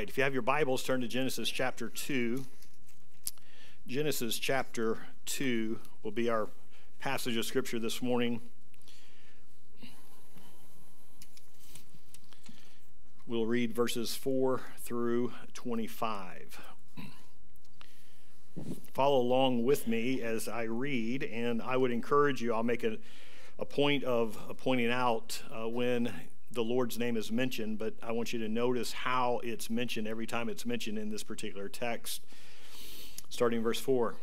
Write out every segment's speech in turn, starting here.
right, if you have your Bibles, turn to Genesis chapter 2. Genesis chapter 2 will be our passage of Scripture this morning. We'll read verses 4 through 25. Follow along with me as I read, and I would encourage you, I'll make a, a point of pointing out uh, when the Lord's name is mentioned, but I want you to notice how it's mentioned every time it's mentioned in this particular text. Starting verse 4.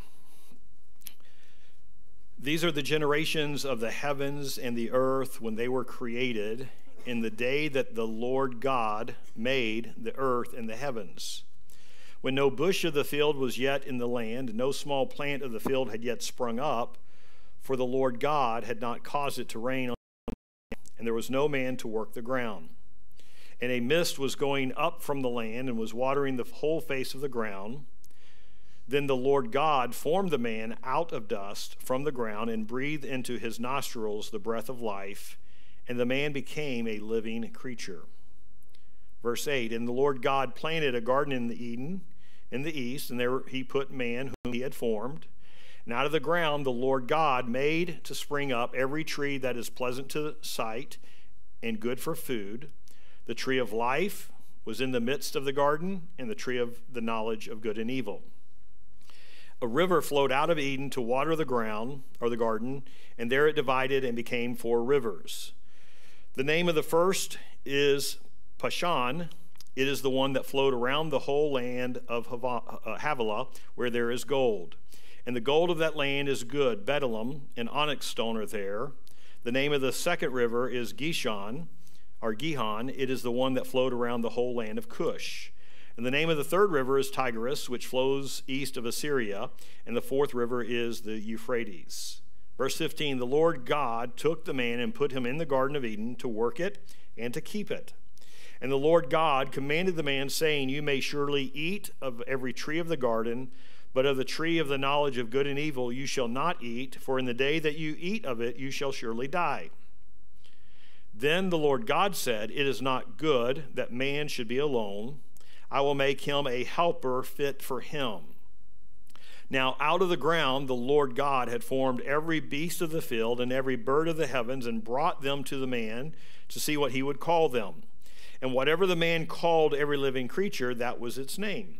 These are the generations of the heavens and the earth when they were created in the day that the Lord God made the earth and the heavens. When no bush of the field was yet in the land, no small plant of the field had yet sprung up, for the Lord God had not caused it to rain and there was no man to work the ground. And a mist was going up from the land and was watering the whole face of the ground. Then the Lord God formed the man out of dust from the ground and breathed into his nostrils the breath of life, and the man became a living creature. Verse 8 And the Lord God planted a garden in the Eden in the east, and there he put man whom he had formed. And out of the ground the Lord God made to spring up every tree that is pleasant to the sight and good for food. The tree of life was in the midst of the garden, and the tree of the knowledge of good and evil. A river flowed out of Eden to water the ground, or the garden, and there it divided and became four rivers. The name of the first is Pishon. It is the one that flowed around the whole land of uh, Havilah, where there is gold. And the gold of that land is good. Bdellium and onyx stone are there. The name of the second river is Gishon, or Gihon. It is the one that flowed around the whole land of Cush. And the name of the third river is Tigris, which flows east of Assyria. And the fourth river is the Euphrates. Verse 15 The Lord God took the man and put him in the Garden of Eden to work it and to keep it. And the Lord God commanded the man, saying, You may surely eat of every tree of the garden. But of the tree of the knowledge of good and evil you shall not eat, for in the day that you eat of it you shall surely die. Then the Lord God said, It is not good that man should be alone. I will make him a helper fit for him. Now, out of the ground, the Lord God had formed every beast of the field and every bird of the heavens and brought them to the man to see what he would call them. And whatever the man called every living creature, that was its name.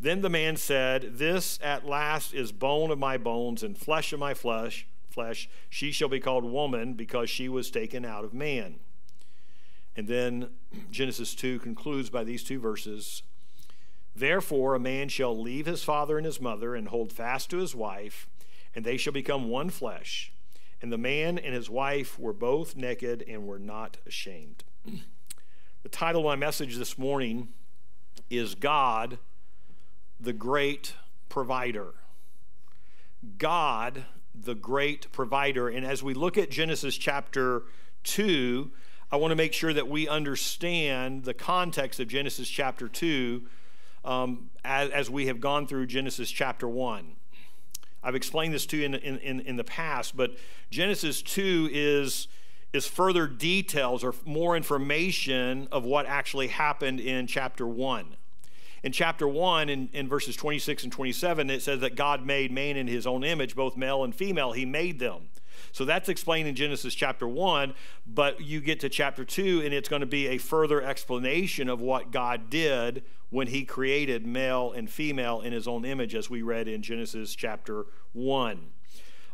Then the man said, This at last is bone of my bones and flesh of my flesh. Flesh. She shall be called woman because she was taken out of man. And then Genesis 2 concludes by these two verses Therefore, a man shall leave his father and his mother and hold fast to his wife, and they shall become one flesh. And the man and his wife were both naked and were not ashamed. The title of my message this morning is God the great provider. God, the great provider. And as we look at Genesis chapter 2, I want to make sure that we understand the context of Genesis chapter 2 um, as, as, we have gone through Genesis chapter 1. I've explained this to you in, in, in the past, but Genesis 2 is, is further details or more information of what actually happened in chapter 1 in chapter 1, in, in verses 26 and 27, it says that God made man in his own image, both male and female. He made them. So that's explained in Genesis chapter 1, but you get to chapter 2, and it's going to be a further explanation of what God did when he created male and female in his own image, as we read in Genesis chapter 1.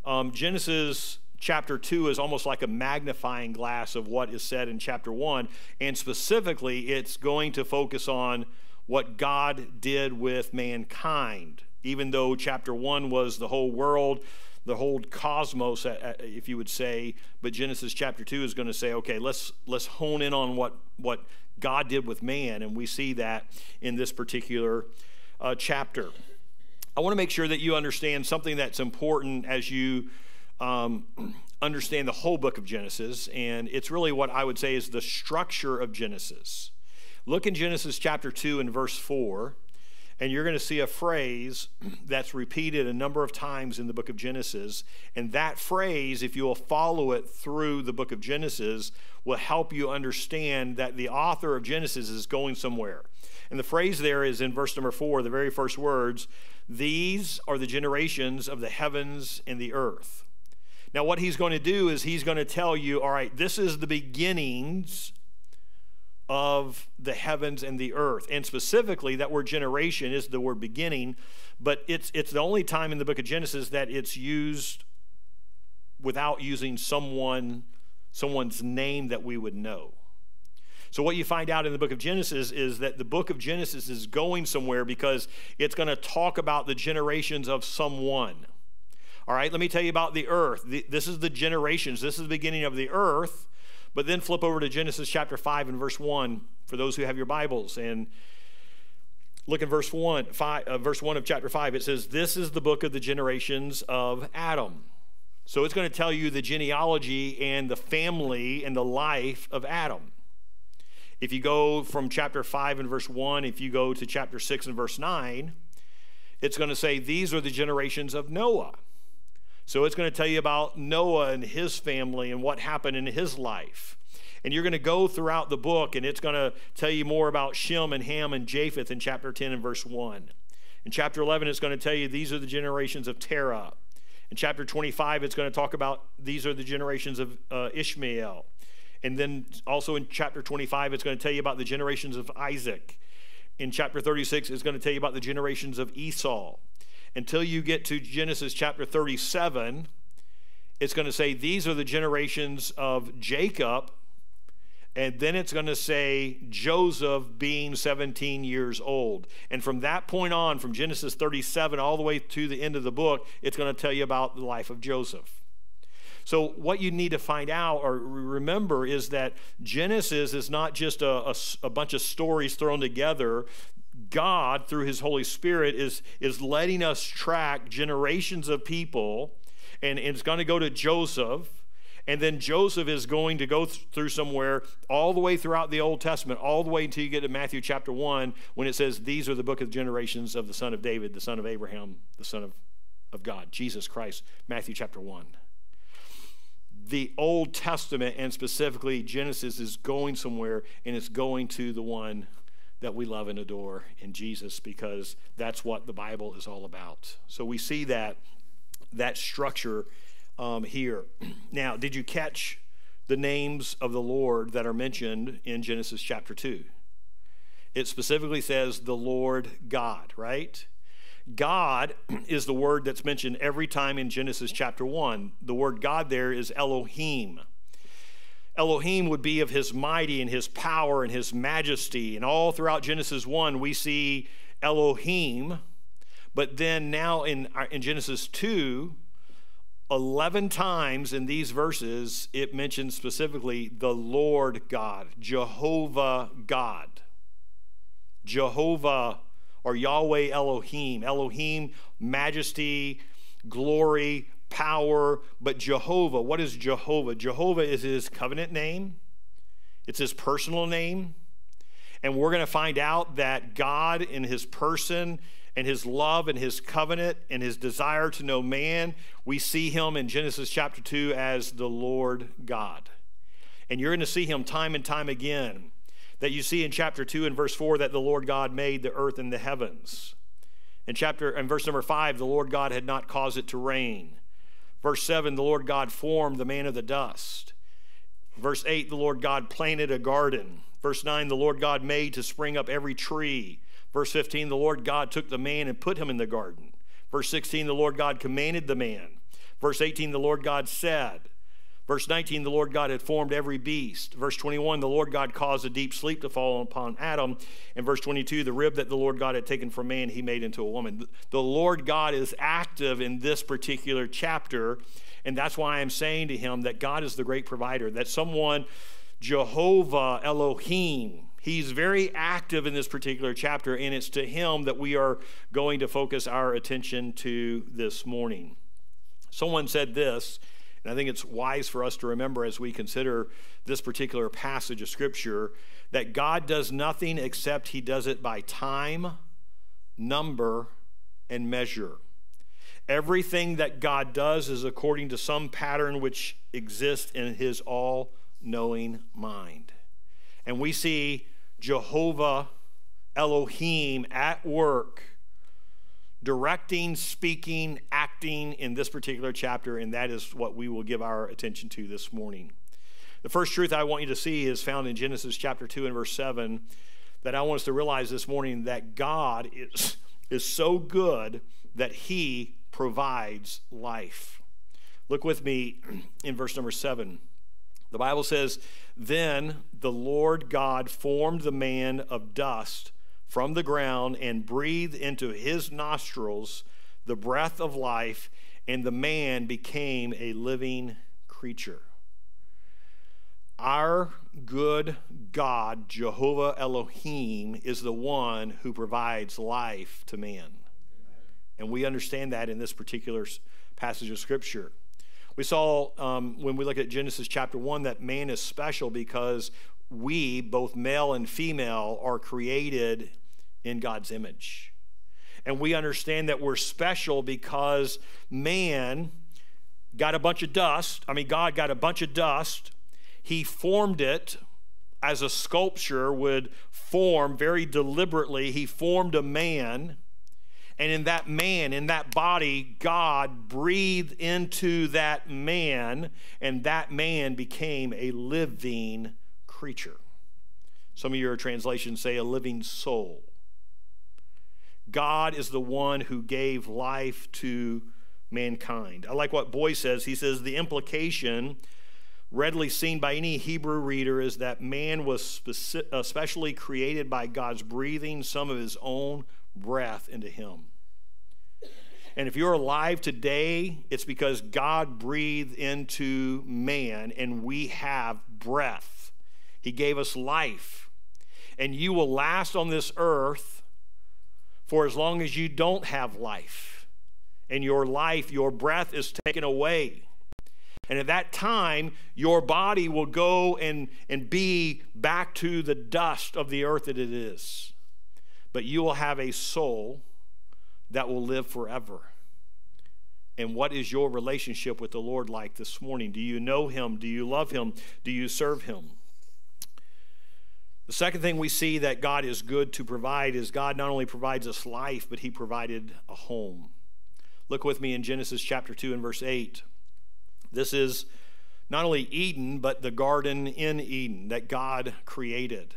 Um, Genesis chapter 2 is almost like a magnifying glass of what is said in chapter 1, and specifically, it's going to focus on what God did with mankind. Even though chapter 1 was the whole world, the whole cosmos, if you would say, but Genesis chapter 2 is going to say, okay, let's, let's hone in on what, what God did with man. And we see that in this particular uh, chapter. I want to make sure that you understand something that's important as you um, understand the whole book of Genesis, and it's really what I would say is the structure of Genesis. Look in Genesis chapter 2 and verse 4, and you're going to see a phrase that's repeated a number of times in the book of Genesis. And that phrase, if you will follow it through the book of Genesis, will help you understand that the author of Genesis is going somewhere. And the phrase there is in verse number 4, the very first words These are the generations of the heavens and the earth. Now, what he's going to do is he's going to tell you, all right, this is the beginnings of the heavens and the earth. And specifically, that word generation is the word beginning, but it's, it's the only time in the book of Genesis that it's used without using someone, someone's name that we would know. So, what you find out in the book of Genesis is that the book of Genesis is going somewhere because it's going to talk about the generations of someone. All right, let me tell you about the earth. This is the generations, this is the beginning of the earth. But then flip over to Genesis chapter 5 and verse 1 for those who have your Bibles. And look at verse 1, five, uh, verse 1 of chapter 5. It says, This is the book of the generations of Adam. So it's going to tell you the genealogy and the family and the life of Adam. If you go from chapter 5 and verse 1, if you go to chapter 6 and verse 9, it's going to say, These are the generations of Noah. So it's going to tell you about Noah and his family and what happened in his life. And you're going to go throughout the book, and it's going to tell you more about Shem and Ham and Japheth in chapter 10 and verse 1. In chapter 11, it's going to tell you these are the generations of Terah. In chapter 25, it's going to talk about these are the generations of uh, Ishmael. And then also in chapter 25, it's going to tell you about the generations of Isaac. In chapter 36, it's going to tell you about the generations of Esau until you get to Genesis chapter 37, it's going to say, These are the generations of Jacob. And then it's going to say Joseph being 17 years old. And from that point on, from Genesis 37 all the way to the end of the book, it's going to tell you about the life of Joseph. So, what you need to find out or remember is that Genesis is not just a, a, a bunch of stories thrown together God, through his Holy Spirit, is, is letting us track generations of people, and, and it's going to go to Joseph. And then Joseph is going to go th- through somewhere all the way throughout the Old Testament, all the way until you get to Matthew chapter 1, when it says, These are the book of generations of the son of David, the son of Abraham, the son of, of God, Jesus Christ. Matthew chapter 1. The Old Testament, and specifically Genesis, is going somewhere, and it's going to the one that we love and adore in Jesus because that's what the Bible is all about. So we see that that structure um, here. Now, did you catch the names of the Lord that are mentioned in Genesis chapter 2? It specifically says the Lord God, right? God is the word that's mentioned every time in Genesis chapter 1. The word God there is Elohim. Elohim would be of his mighty and his power and his majesty. And all throughout Genesis 1, we see Elohim. But then now in, uh, in Genesis 2, 11 times in these verses, it mentions specifically the Lord God, Jehovah God. Jehovah or Yahweh Elohim. Elohim, majesty, glory, power, but Jehovah, what is Jehovah? Jehovah is his covenant name, it's his personal name. And we're going to find out that God, in his person and his love and his covenant and his desire to know man, we see him in Genesis chapter 2 as the Lord God. And you're going to see him time and time again. That you see in chapter 2 and verse 4 that the Lord God made the earth and the heavens. In chapter and verse number 5, the Lord God had not caused it to rain. Verse 7, the Lord God formed the man of the dust. Verse 8, the Lord God planted a garden. Verse 9, the Lord God made to spring up every tree. Verse 15, the Lord God took the man and put him in the garden. Verse 16, the Lord God commanded the man. Verse 18, the Lord God said. Verse 19, the Lord God had formed every beast. Verse 21, the Lord God caused a deep sleep to fall upon Adam. And verse 22, the rib that the Lord God had taken from man, he made into a woman. The Lord God is active in this particular chapter. And that's why I'm saying to him that God is the great provider, that someone, Jehovah Elohim, He's very active in this particular chapter, and it's to him that we are going to focus our attention to this morning. Someone said this, and I think it's wise for us to remember as we consider this particular passage of Scripture that God does nothing except He does it by time, number, and measure. Everything that God does is according to some pattern which exists in His all knowing mind. And we see Jehovah Elohim at work, directing, speaking, acting in this particular chapter, and that is what we will give our attention to this morning. The first truth I want you to see is found in Genesis chapter 2 and verse 7 that I want us to realize this morning that God is, is so good that he provides life. Look with me in verse number 7. The Bible says, Then the Lord God formed the man of dust from the ground and breathed into his nostrils the breath of life, and the man became a living creature. Our good God, Jehovah Elohim, is the one who provides life to man. And we understand that in this particular passage of Scripture. We saw um, when we look at Genesis chapter 1 that man is special because we, both male and female, are created in God's image. And we understand that we're special because man got a bunch of dust. I mean, God got a bunch of dust. He formed it as a sculpture would form very deliberately. He formed a man and in that man, in that body, God breathed into that man, and that man became a living creature. Some of your translations say a living soul. God is the one who gave life to mankind. I like what Boice says. He says the implication, readily seen by any Hebrew reader, is that man was especially uh, created by God's breathing some of his own breath into him. And if you're alive today, it's because God breathed into man and we have breath. He gave us life. And you will last on this earth for as long as you don't have life. And your life, your breath is taken away. And at that time, your body will go and, and be back to the dust of the earth that it is but you will have a soul that will live forever. And what is your relationship with the Lord like this morning? Do you know Him? Do you love Him? Do you serve Him? The second thing we see that God is good to provide is God not only provides us life, but He provided a home. Look with me in Genesis chapter 2 and verse 8. This is not only Eden, but the garden in Eden that God created.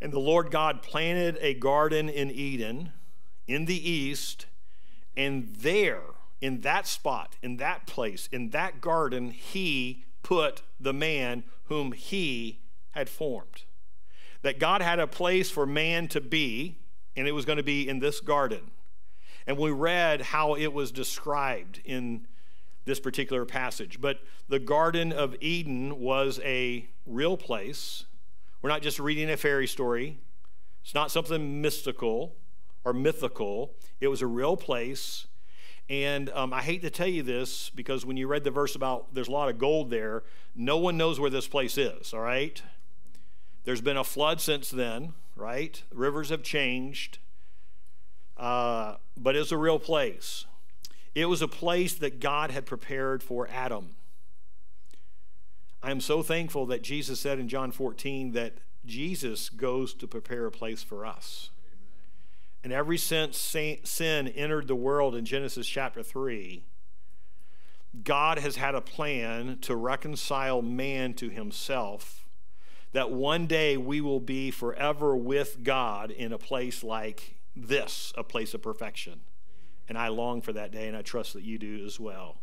And the Lord God planted a garden in Eden in the east, and there, in that spot, in that place, in that garden, he put the man whom he had formed. That God had a place for man to be, and it was going to be in this garden. And we read how it was described in this particular passage. But the Garden of Eden was a real place we're not just reading a fairy story, it's not something mystical or mythical. It was a real place. And um, I hate to tell you this because when you read the verse about there's a lot of gold there, no one knows where this place is, all right? There's been a flood since then, right? Rivers have changed, uh, but it's a real place. It was a place that God had prepared for Adam. I am so thankful that Jesus said in John 14 that Jesus goes to prepare a place for us. And ever since sin entered the world in Genesis chapter 3, God has had a plan to reconcile man to himself, that one day we will be forever with God in a place like this, a place of perfection. And I long for that day, and I trust that you do as well.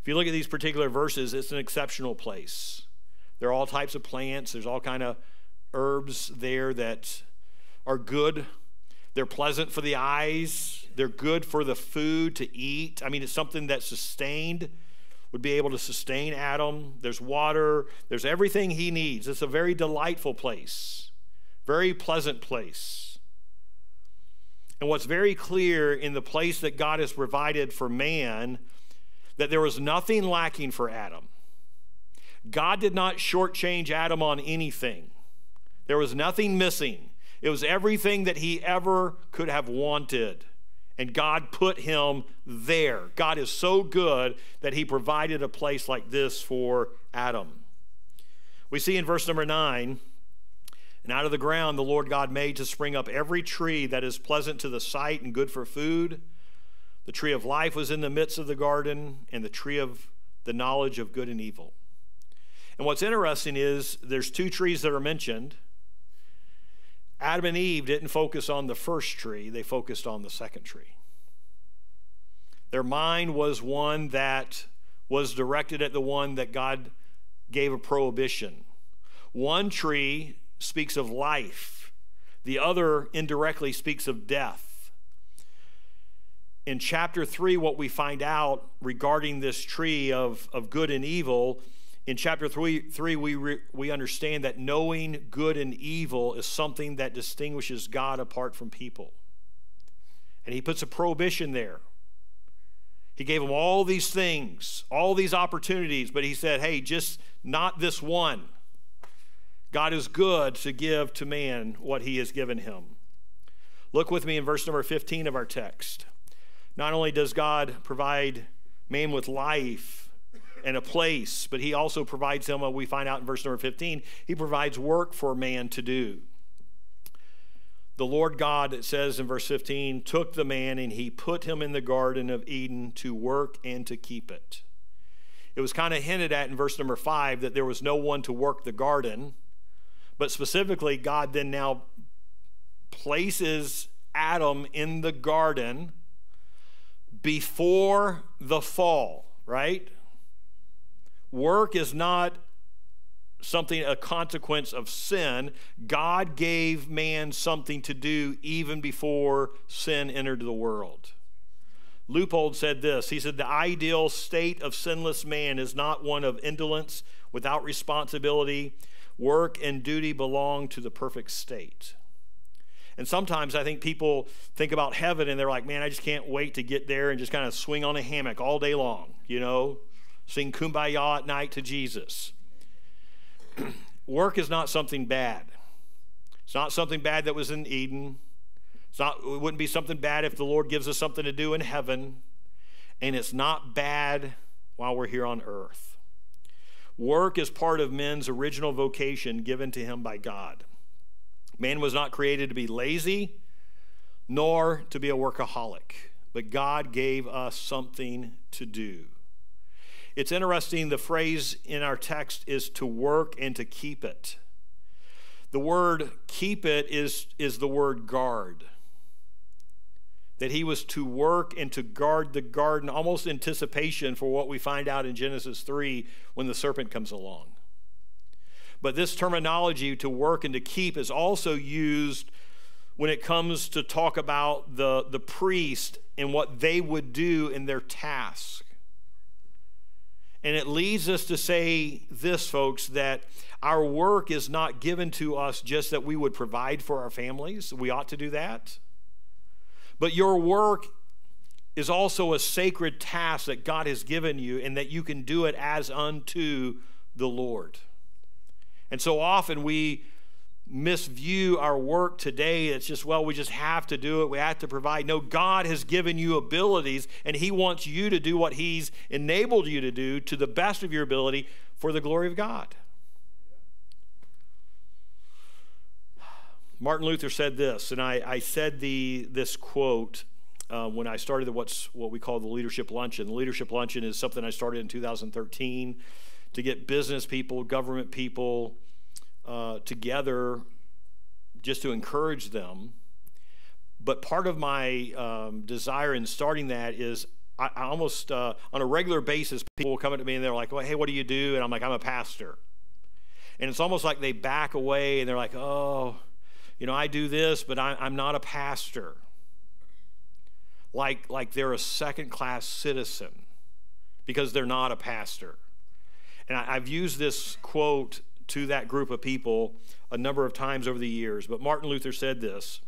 If you look at these particular verses, it's an exceptional place. There are all types of plants, there's all kind of herbs there that are good. They're pleasant for the eyes, they're good for the food to eat. I mean, it's something that's sustained would be able to sustain Adam. There's water, there's everything he needs. It's a very delightful place, very pleasant place. And what's very clear in the place that God has provided for man, that there was nothing lacking for Adam. God did not shortchange Adam on anything. There was nothing missing. It was everything that he ever could have wanted. And God put him there. God is so good that he provided a place like this for Adam. We see in verse number nine, and out of the ground the Lord God made to spring up every tree that is pleasant to the sight and good for food. The tree of life was in the midst of the garden, and the tree of the knowledge of good and evil. And what's interesting is there's two trees that are mentioned. Adam and Eve didn't focus on the first tree, they focused on the second tree. Their mind was one that was directed at the one that God gave a prohibition. One tree speaks of life, the other indirectly speaks of death. In chapter 3, what we find out regarding this tree of, of good and evil in chapter 3, three we, re, we understand that knowing good and evil is something that distinguishes God apart from people. And he puts a prohibition there. He gave them all these things, all these opportunities, but he said, hey, just not this one. God is good to give to man what he has given him. Look with me in verse number 15 of our text. Not only does God provide man with life, and a place, but he also provides him, uh, we find out in verse number 15, he provides work for man to do. The Lord God, it says in verse 15, took the man and he put him in the Garden of Eden to work and to keep it. It was kind of hinted at in verse number 5 that there was no one to work the garden, but specifically, God then now places Adam in the garden before the fall, right? Work is not something, a consequence of sin. God gave man something to do even before sin entered the world. Leupold said this He said, The ideal state of sinless man is not one of indolence without responsibility. Work and duty belong to the perfect state. And sometimes I think people think about heaven and they're like, man, I just can't wait to get there and just kind of swing on a hammock all day long, you know, sing kumbaya at night to Jesus. Work is not something bad. It's not something bad that was in Eden. It's not, it wouldn't be something bad if the Lord gives us something to do in heaven. And it's not bad while we're here on earth. Work is part of men's original vocation given to him by God. Man was not created to be lazy nor to be a workaholic, but God gave us something to do. It's interesting, the phrase in our text is to work and to keep it. The word keep it is, is the word guard. That he was to work and to guard the garden, almost anticipation for what we find out in Genesis 3 when the serpent comes along. But this terminology, to work and to keep, is also used when it comes to talk about the, the priest and what they would do in their task. And it leads us to say this, folks, that our work is not given to us just that we would provide for our families. We ought to do that. But your work is also a sacred task that God has given you and that you can do it as unto the Lord. And so often we misview our work today. It's just, well, we just have to do it. We have to provide. No, God has given you abilities, and He wants you to do what He's enabled you to do to the best of your ability for the glory of God. Martin Luther said this, and I, I said the, this quote uh, when I started the, what's what we call the leadership luncheon. The leadership luncheon is something I started in 2013 to get business people, government people, uh, together just to encourage them. But part of my um, desire in starting that is I, I almost uh, on a regular basis, people will come up to me and they're like, well, hey, what do you do? And I'm like, I'm a pastor. And it's almost like they back away and they're like, oh, you know, I do this, but I, I'm not a pastor. Like, like they're a second class citizen because they're not a pastor. And I, have used this quote to that group of people a number of times over the years, but Martin Luther said this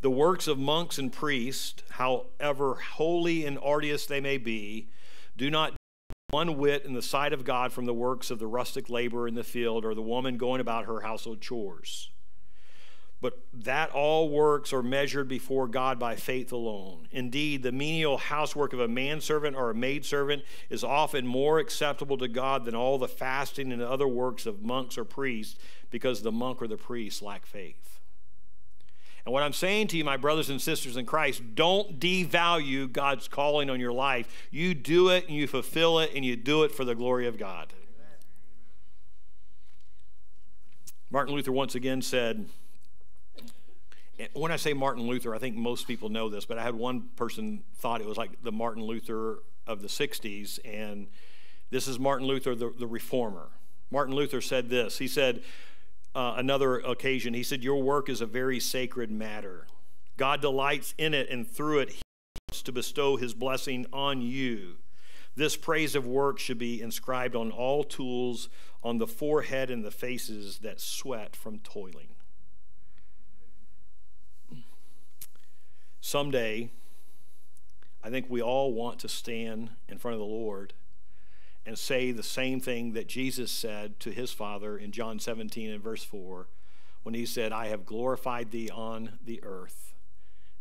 The works of monks and priests, however holy and arduous they may be, do not one whit in the sight of God from the works of the rustic laborer in the field or the woman going about her household chores. But that all works are measured before God by faith alone. Indeed, the menial housework of a manservant or a maidservant is often more acceptable to God than all the fasting and other works of monks or priests because the monk or the priest lack faith. And what I'm saying to you, my brothers and sisters in Christ, don't devalue God's calling on your life. You do it and you fulfill it and you do it for the glory of God. Martin Luther once again said, when I say Martin Luther, I think most people know this, but I had one person thought it was like the Martin Luther of the 60s, and this is Martin Luther, the, the reformer. Martin Luther said this. He said, uh, another occasion. He said, Your work is a very sacred matter. God delights in it, and through it, He wants to bestow His blessing on you. This praise of work should be inscribed on all tools, on the forehead and the faces that sweat from toiling. Someday, I think we all want to stand in front of the Lord and say the same thing that Jesus said to his Father in John 17 and verse 4 when he said, I have glorified thee on the earth,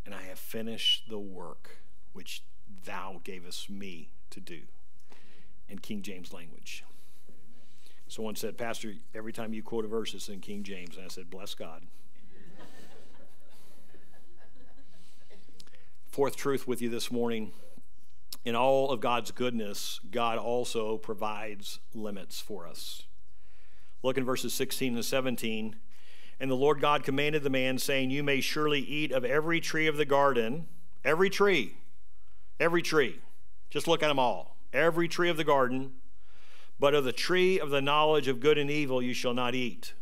and I have finished the work which thou gavest me to do. In King James language. Someone said, Pastor, every time you quote a verse, it's in King James. And I said, Bless God. Fourth truth with you this morning in all of God's goodness, God also provides limits for us. Look in verses 16 and 17. And the Lord God commanded the man, saying, You may surely eat of every tree of the garden, every tree, every tree. Just look at them all. Every tree of the garden, but of the tree of the knowledge of good and evil you shall not eat.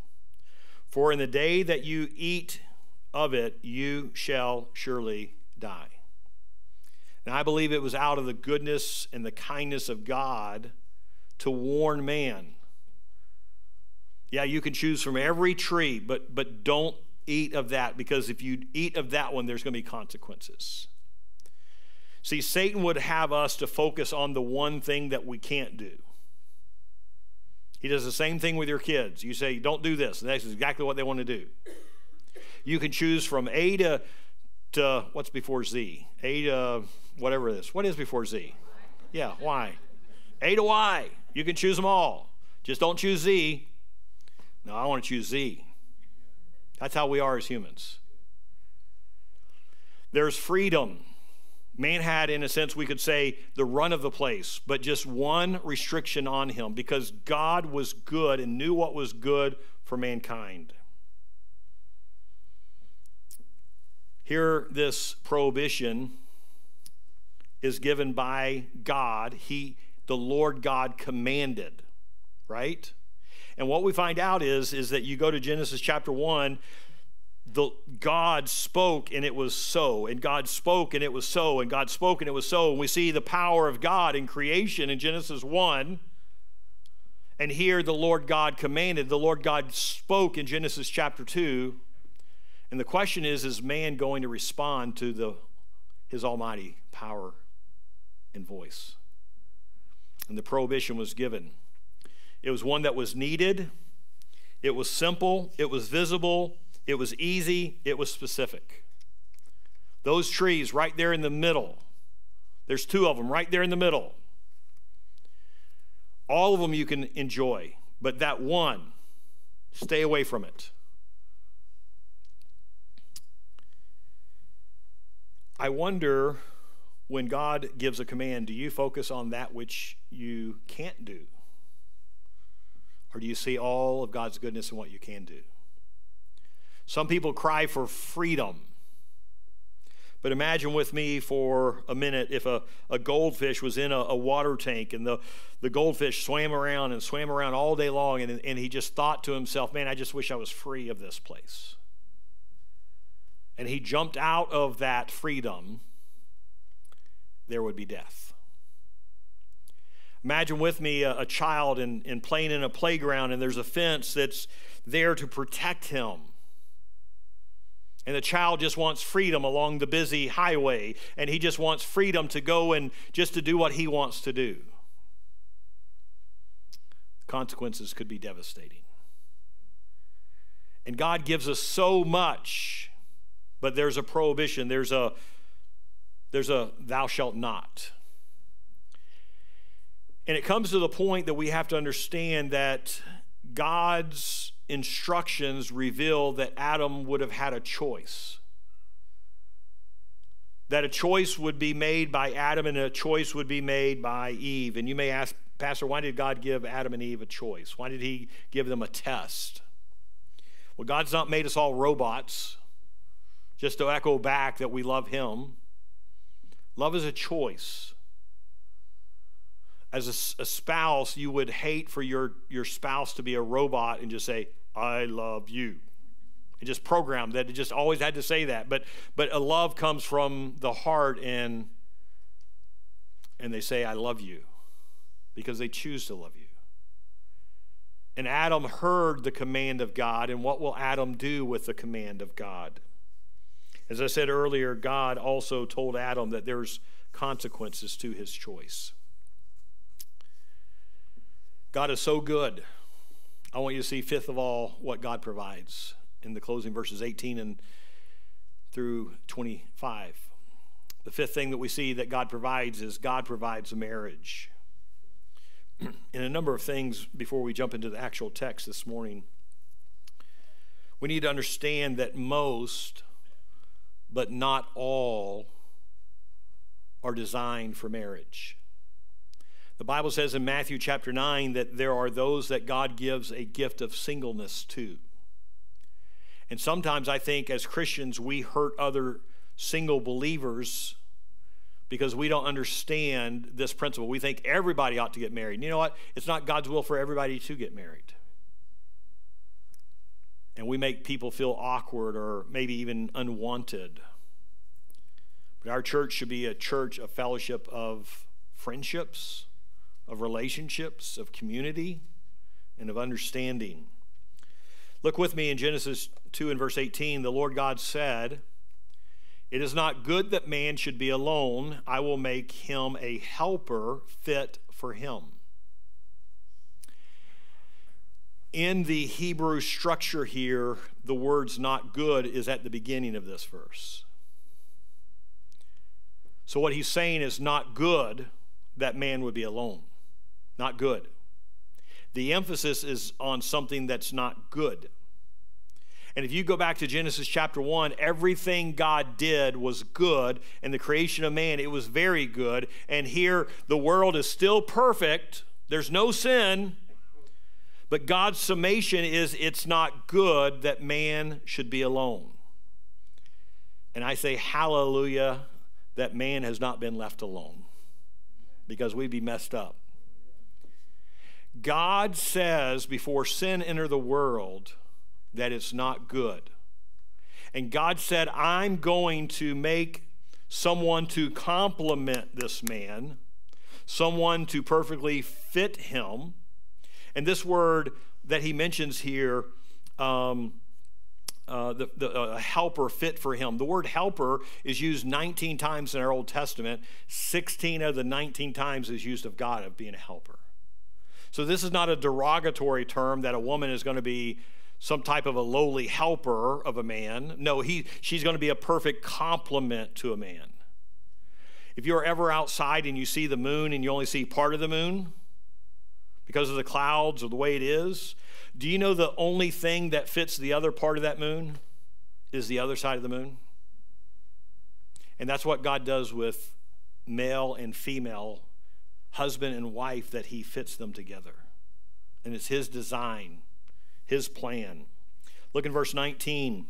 For in the day that you eat of it, you shall surely die. And I believe it was out of the goodness and the kindness of God to warn man. Yeah, you can choose from every tree, but, but don't eat of that because if you eat of that one, there's going to be consequences. See, Satan would have us to focus on the one thing that we can't do. He does the same thing with your kids. You say, don't do this, and that's exactly what they want to do. You can choose from A to, to what's before Z? A to whatever it is. What is before Z? Yeah, Y. A to Y. You can choose them all. Just don't choose Z. No, I want to choose Z. That's how we are as humans. There's freedom. Man had, in a sense, we could say, the run of the place, but just one restriction on him because God was good and knew what was good for mankind. Here, this prohibition is given by God. He, the Lord God, commanded, right? And what we find out is, is that you go to Genesis chapter 1, the, God spoke and it was so, and God spoke and it was so, and God spoke and it was so. And we see the power of God in creation in Genesis 1. And here the Lord God commanded, the Lord God spoke in Genesis chapter 2. And the question is, is man going to respond to the, his almighty power and voice. And the prohibition was given. It was one that was needed, it was simple, it was visible, it was easy, it was specific. Those trees right there in the middle, there's two of them right there in the middle. All of them you can enjoy, but that one, stay away from it. I wonder when God gives a command, do you focus on that which you can't do? Or do you see all of God's goodness and what you can do? Some people cry for freedom. But imagine with me for a minute if a, a goldfish was in a, a, water tank and the, the goldfish swam around and swam around all day long and, and he just thought to himself, man, I just wish I was free of this place. And he jumped out of that freedom there would be death. Imagine with me a, a child in, and playing in a playground, and there's a fence that's there to protect him. And the child just wants freedom along the busy highway, and he just wants freedom to go and just to do what he wants to do. Consequences could be devastating. And God gives us so much, but there's a prohibition, there's a there's a thou shalt not. And it comes to the point that we have to understand that God's instructions reveal that Adam would have had a choice. That a choice would be made by Adam and a choice would be made by Eve. And you may ask, Pastor, why did God give Adam and Eve a choice? Why did He give them a test? Well, God's not made us all robots just to echo back that we love Him. Love is a choice as a, a, spouse, you would hate for your, your spouse to be a robot and just say, I love you. And just program that it just always had to say that. But but a love comes from the heart and and they say, I love you, because they choose to love you. And Adam heard the command of God, and what will Adam do with the command of God? As I said earlier, God also told Adam that there's consequences to his choice. God is so good. I want you to see, fifth of all, what God provides in the closing verses 18 and through 25. The fifth thing that we see that God provides is God provides marriage. in a number of things before we jump into the actual text this morning, we need to understand that most, but not all, are designed for marriage. The Bible says in Matthew chapter 9 that there are those that God gives a gift of singleness to. And sometimes I think as Christians we hurt other single believers because we don't understand this principle. We think everybody ought to get married. And you know what? It's not God's will for everybody to get married. And we make people feel awkward or maybe even unwanted. But our church should be a church of fellowship of friendships of relationships, of community, and of understanding. Look with me in Genesis 2 and verse 18. The Lord God said, It is not good that man should be alone. I will make him a helper fit for him. In the Hebrew structure here, the words not good is at the beginning of this verse. So, what he's saying is not good that man would be alone not good. The emphasis is on something that's not good. And if you go back to Genesis chapter 1, everything God did was good, and the creation of man, it was very good. And here, the world is still perfect, there's no sin, but God's summation is it's not good that man should be alone. And I say, hallelujah, that man has not been left alone because we'd be messed up. God says before sin entered the world that it's not good. And God said, I'm going to make someone to complement this man, someone to perfectly fit him. And this word that he mentions here, um, uh, the, the uh, helper fit for him. The word helper is used 19 times in our Old Testament. 16 of the 19 times is used of God of being a helper. So this is not a derogatory term that a woman is going to be some type of a lowly helper of a man. No, he, she's going to be a perfect complement to a man. If you're ever outside and you see the moon and you only see part of the moon because of the clouds or the way it is, do you know the only thing that fits the other part of that moon is the other side of the moon? And that's what God does with male and female husband and wife that he fits them together. And it's his design, his plan. Look in verse 19.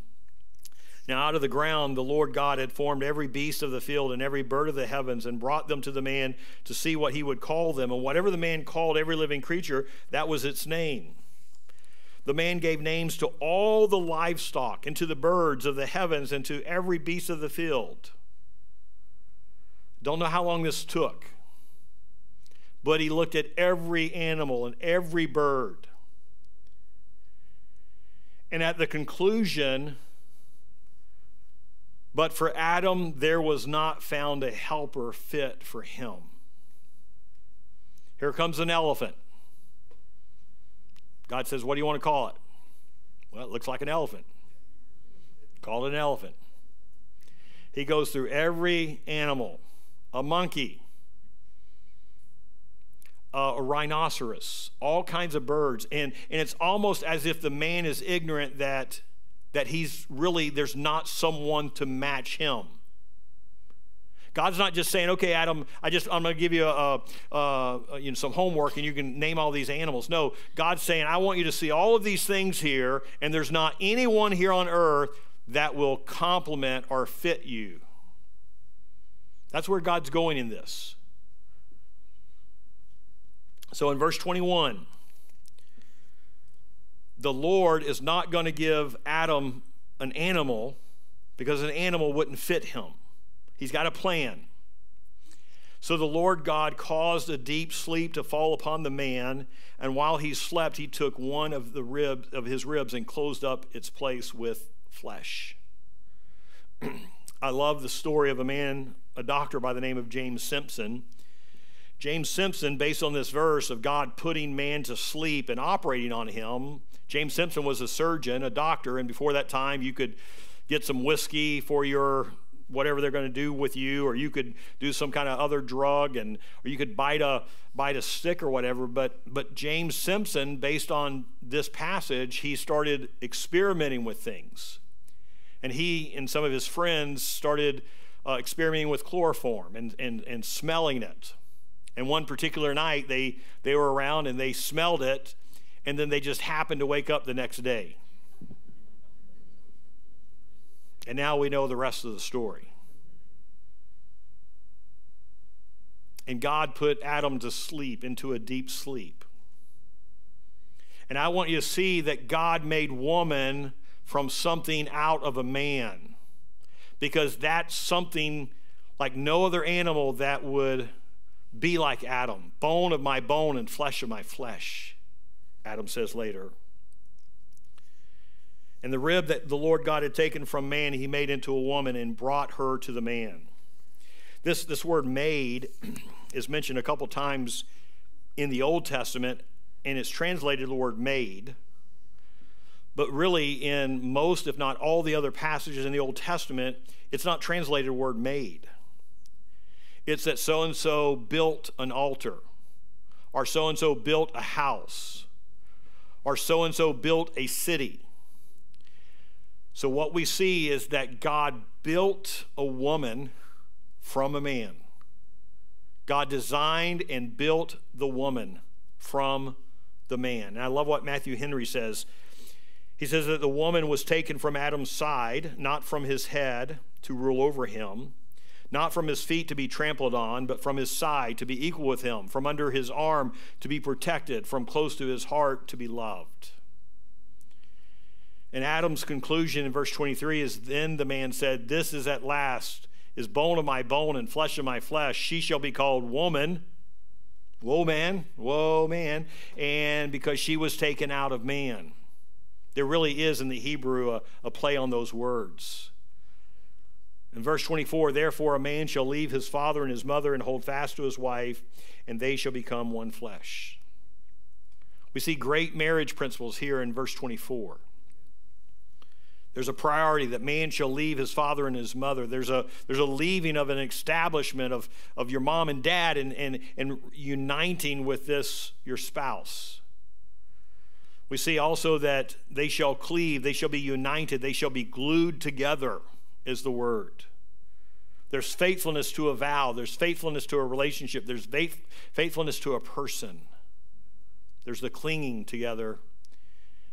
Now, out of the ground, the Lord God had formed every beast of the field and every bird of the heavens and brought them to the man to see what he would call them. And whatever the man called every living creature, that was its name. The man gave names to all the livestock and to the birds of the heavens and to every beast of the field. Don't know how long this took. but he looked at every animal and every bird. And at the conclusion, but for Adam, there was not found a helper fit for him. Here comes an elephant. God says, What do you want to call it? Well, it looks like an elephant. Call it an elephant. He goes through every animal a monkey, a rhinoceros, all kinds of birds. And, and it's almost as if the man is ignorant that, that he's really, there's not someone to match him. God's not just saying, "Okay, Adam, I just I'm going to give you a, a, a, you know some homework and you can name all these animals." No, God's saying, "I want you to see all of these things here, and there's not anyone here on earth that will complement or fit you." That's where God's going in this. So in verse 21, the Lord is not going to give Adam an animal because an animal wouldn't fit him. He's got a plan. So the Lord God caused a deep sleep to fall upon the man, and while he slept, he took one of the ribs of his ribs and closed up its place with flesh. I love the story of a man, a doctor by the name of James Simpson James Simpson, based on this verse of God putting man to sleep and operating on him, James Simpson was a surgeon, a doctor, and before that time, you could get some whiskey for your whatever they're going to do with you, or you could do some kind of other drug, and or you could bite a bite a stick or whatever. But but James Simpson, based on this passage, he started experimenting with things, and he and some of his friends started uh, experimenting with chloroform and and and smelling it and one particular night, they, they were around and they smelled it, and then they just happened to wake up the next day. And now we know the rest of the story. And God put Adam to sleep, into a deep sleep. And I want you to see that God made woman from something out of a man because that's something like no other animal that would be like Adam, bone of my bone and flesh of my flesh, Adam says later. And the rib that the Lord God had taken from man, he made into a woman and brought her to the man. This, this word made is mentioned a couple times in the Old Testament, and it's translated the word made. But really, in most, if not all, the other passages in the Old Testament, it's not translated the word made. It's that so and so built an altar, or so and so built a house, or so and so built a city. So, what we see is that God built a woman from a man. God designed and built the woman from the man. And I love what Matthew Henry says. He says that the woman was taken from Adam's side, not from his head, to rule over him not from his feet to be trampled on, but from his side to be equal with him, from under his arm to be protected, from close to his heart to be loved. And Adam's conclusion in verse 23 is Then the man said, This is at last, is bone of my bone and flesh of my flesh. She shall be called woman. Whoa, man. Whoa, man. And because she was taken out of man. There really is in the Hebrew a, a play on those words. In verse 24, therefore a man shall leave his father and his mother and hold fast to his wife, and they shall become one flesh. We see great marriage principles here in verse 24. There's a priority that man shall leave his father and his mother. There's a, there's a leaving of an establishment of, of your mom and dad and, and, and uniting with this, your spouse. We see also that they shall cleave, they shall be united, they shall be glued together is the word. There's faithfulness to a vow, there's faithfulness to a relationship, there's faith, faithfulness to a person. There's the clinging together.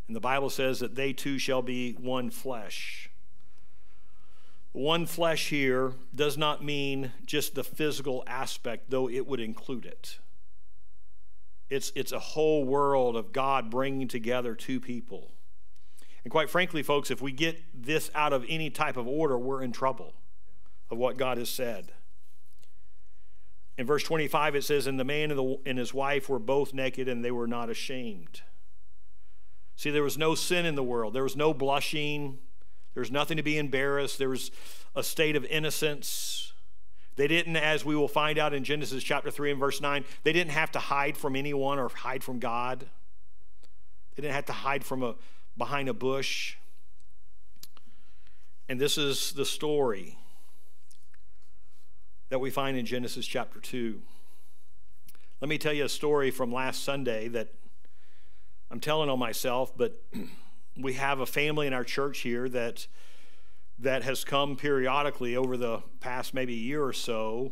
And the Bible says that they two shall be one flesh. One flesh here does not mean just the physical aspect, though it would include it. It's, it's a whole world of God bringing together two people. And quite frankly, folks, if we get this out of any type of order, we're in trouble of what God has said. In verse 25, it says, And the man and, the, and his wife were both naked, and they were not ashamed. See, there was no sin in the world. There was no blushing. There was nothing to be embarrassed. There was a state of innocence. They didn't, as we will find out in Genesis chapter 3 and verse 9, they didn't have to hide from anyone or hide from God. They didn't have to hide from a behind a bush. And this is the story that we find in Genesis chapter 2. Let me tell you a story from last Sunday that I'm telling on myself, but we have a family in our church here that that has come periodically over the past maybe a year or so.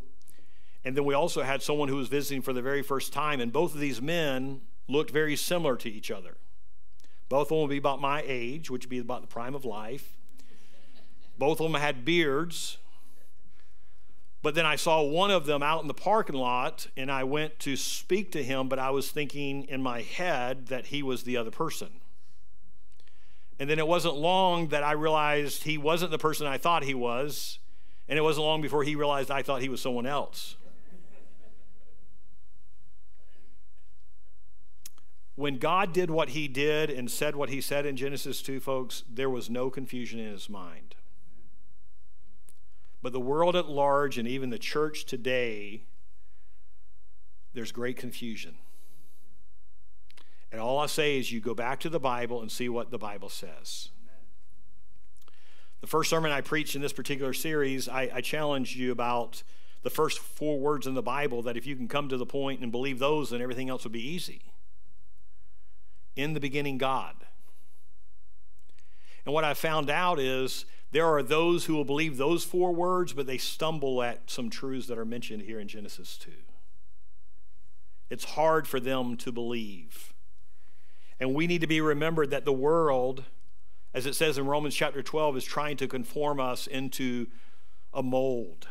And then we also had someone who was visiting for the very first time, and both of these men looked very similar to each other. Both of them would be about my age, which would be about the prime of life. Both of them had beards. But then I saw one of them out in the parking lot and I went to speak to him, but I was thinking in my head that he was the other person. And then it wasn't long that I realized he wasn't the person I thought he was. And it wasn't long before he realized I thought he was someone else. When God did what he did and said what he said in Genesis 2, folks, there was no confusion in his mind. But the world at large and even the church today, there's great confusion. And all I say is you go back to the Bible and see what the Bible says. The first sermon I preached in this particular series, I, I challenged you about the first four words in the Bible that if you can come to the point and believe those, then everything else would be easy. In the beginning, God. And what I found out is there are those who will believe those four words, but they stumble at some truths that are mentioned here in Genesis 2. It's hard for them to believe. And we need to be remembered that the world, as it says in Romans chapter 12, is trying to conform us into a mold.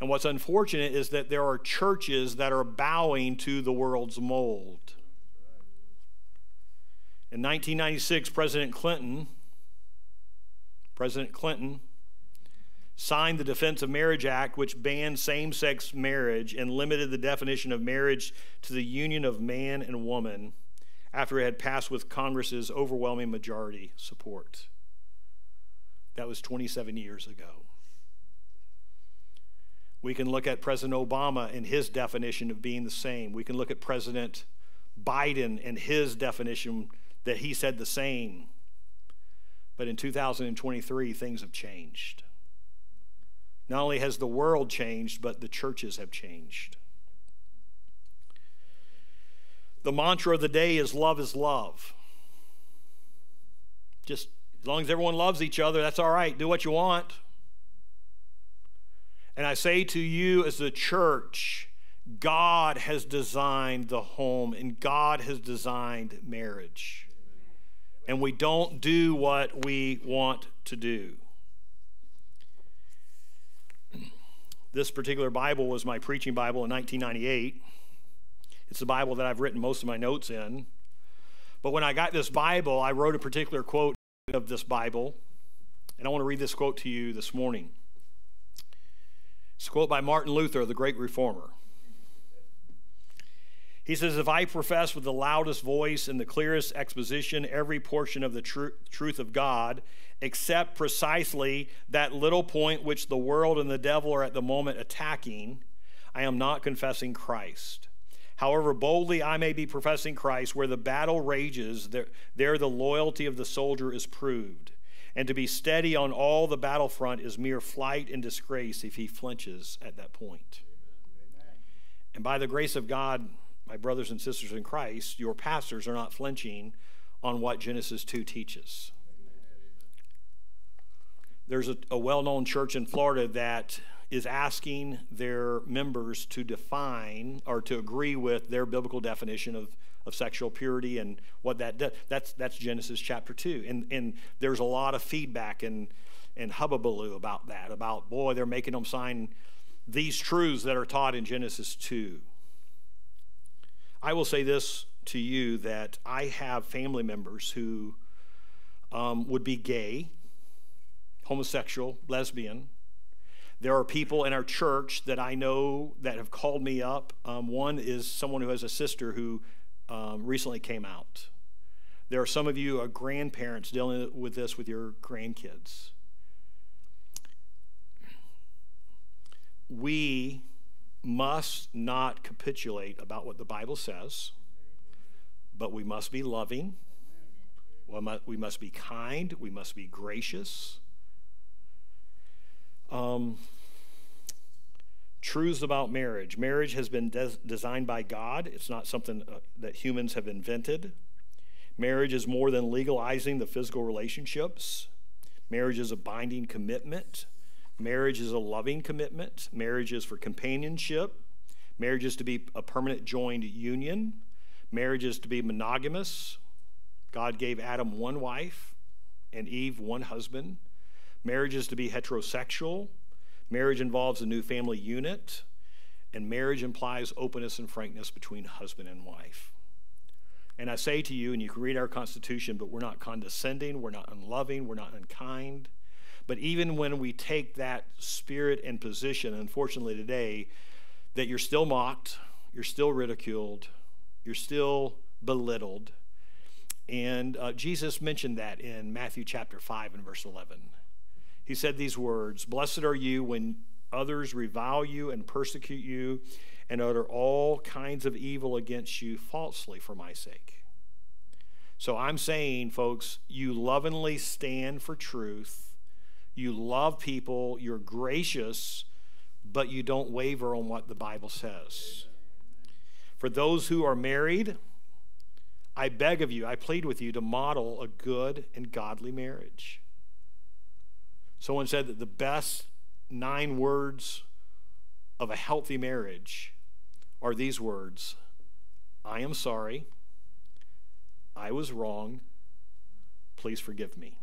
And what's unfortunate is that there are churches that are bowing to the world's mold. In 1996, President Clinton President Clinton signed the Defense of Marriage Act, which banned same sex marriage and limited the definition of marriage to the union of man and woman after it had passed with Congress's overwhelming majority support. That was 27 years ago. We can look at President Obama and his definition of being the same. We can look at President Biden and his definition that he said the same. But in 2023, things have changed. Not only has the world changed, but the churches have changed. The mantra of the day is love is love. Just as long as everyone loves each other, that's all right. Do what you want. And I say to you, as the church, God has designed the home and God has designed marriage and we don't do what we want to do. This particular Bible was my preaching Bible in 1998. It's the Bible that I've written most of my notes in. But when I got this Bible, I wrote a particular quote of this Bible, and I want to read this quote to you this morning. It's a quote by Martin Luther, the great reformer. He says, If I profess with the loudest voice and the clearest exposition every portion of the tr- truth of God, except precisely that little point which the world and the devil are at the moment attacking, I am not confessing Christ. However boldly I may be professing Christ, where the battle rages, there, there the loyalty of the soldier is proved. And to be steady on all the battlefront is mere flight and disgrace if he flinches at that point. Amen. And by the grace of God, my brothers and sisters in Christ, your pastors are not flinching on what Genesis 2 teaches. There's a, a well known church in Florida that is asking their members to define or to agree with their biblical definition of, of sexual purity and what that does. That's, that's Genesis chapter 2. And, and there's a lot of feedback and, and hubbubaloo about that, about, boy, they're making them sign these truths that are taught in Genesis 2. I will say this to you that I have family members who um, would be gay, homosexual, lesbian. There are people in our church that I know that have called me up. Um, one is someone who has a sister who um, recently came out. There are some of you, are grandparents, dealing with this with your grandkids. We must not capitulate about what the Bible says, but we must be loving. We must be kind. We must be gracious. Um, truths about marriage. Marriage has been des- designed by God, it's not something uh, that humans have invented. Marriage is more than legalizing the physical relationships. Marriage is a binding commitment. Marriage is a loving commitment. Marriage is for companionship. Marriage is to be a permanent joined union. Marriage is to be monogamous. God gave Adam one wife and Eve one husband. Marriage is to be heterosexual. Marriage involves a new family unit. And marriage implies openness and frankness between husband and wife. And I say to you, and you can read our Constitution, but we're not condescending, we're not unloving, we're not unkind. But even when we take that spirit and position, unfortunately today, that you're still mocked, you're still ridiculed, you're still belittled. And uh, Jesus mentioned that in Matthew chapter 5 and verse 11 he said these words Blessed are you when others revile you and persecute you and utter all kinds of evil against you falsely for my sake. So I'm saying, folks, you lovingly stand for truth, you love people, you're gracious, but you don't waver on what the Bible says. For those who are married, I beg of you, I plead with you to model a good and godly marriage. Someone said that the best nine words of a healthy marriage are these words I am sorry. I was wrong. Please forgive me.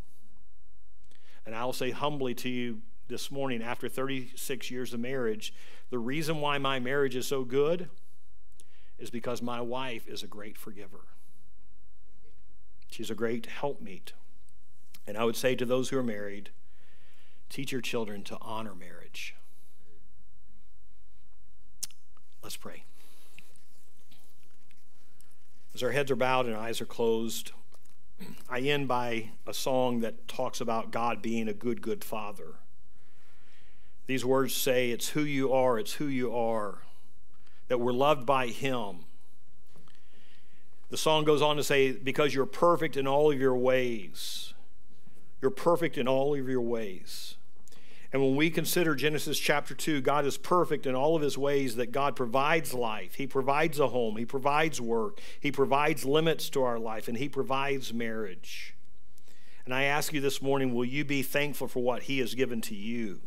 And I'll say humbly to you this morning, after 36 years of marriage, the reason why my marriage is so good is because my wife is a great forgiver. She's a great helpmeet. And I would say to those who are married, Teach your children to honor marriage. Let's pray. As our heads are bowed and eyes are closed, I end by a song that talks about God being a good, good father. These words say, It's who you are, it's who you are, that we're loved by Him. The song goes on to say, Because you're perfect in all of your ways. You're perfect in all of your ways. And when we consider Genesis chapter 2, God is perfect in all of his ways that God provides life. He provides a home. He provides work. He provides limits to our life. And he provides marriage. And I ask you this morning will you be thankful for what he has given to you?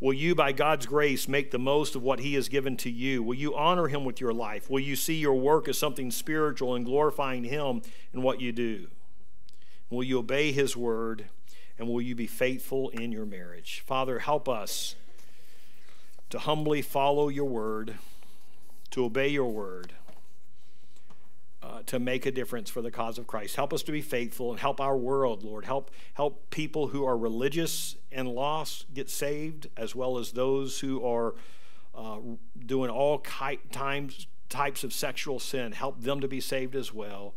Will you, by God's grace, make the most of what He has given to you? Will you honor Him with your life? Will you see your work as something spiritual and glorifying Him in what you do? Will you obey His word? And will you be faithful in your marriage? Father, help us to humbly follow your word, to obey your word, uh, to make a difference for the cause of Christ. Help us to be faithful and help our world, Lord. Help, help people who are religious and lost get saved, as well as those who are uh, doing all times, types of sexual sin. Help them to be saved as well.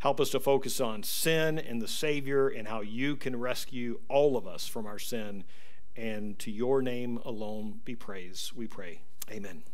Help us to focus on sin and the Savior and how you can rescue all of us from our sin. And to your name alone be praise, we pray. Amen.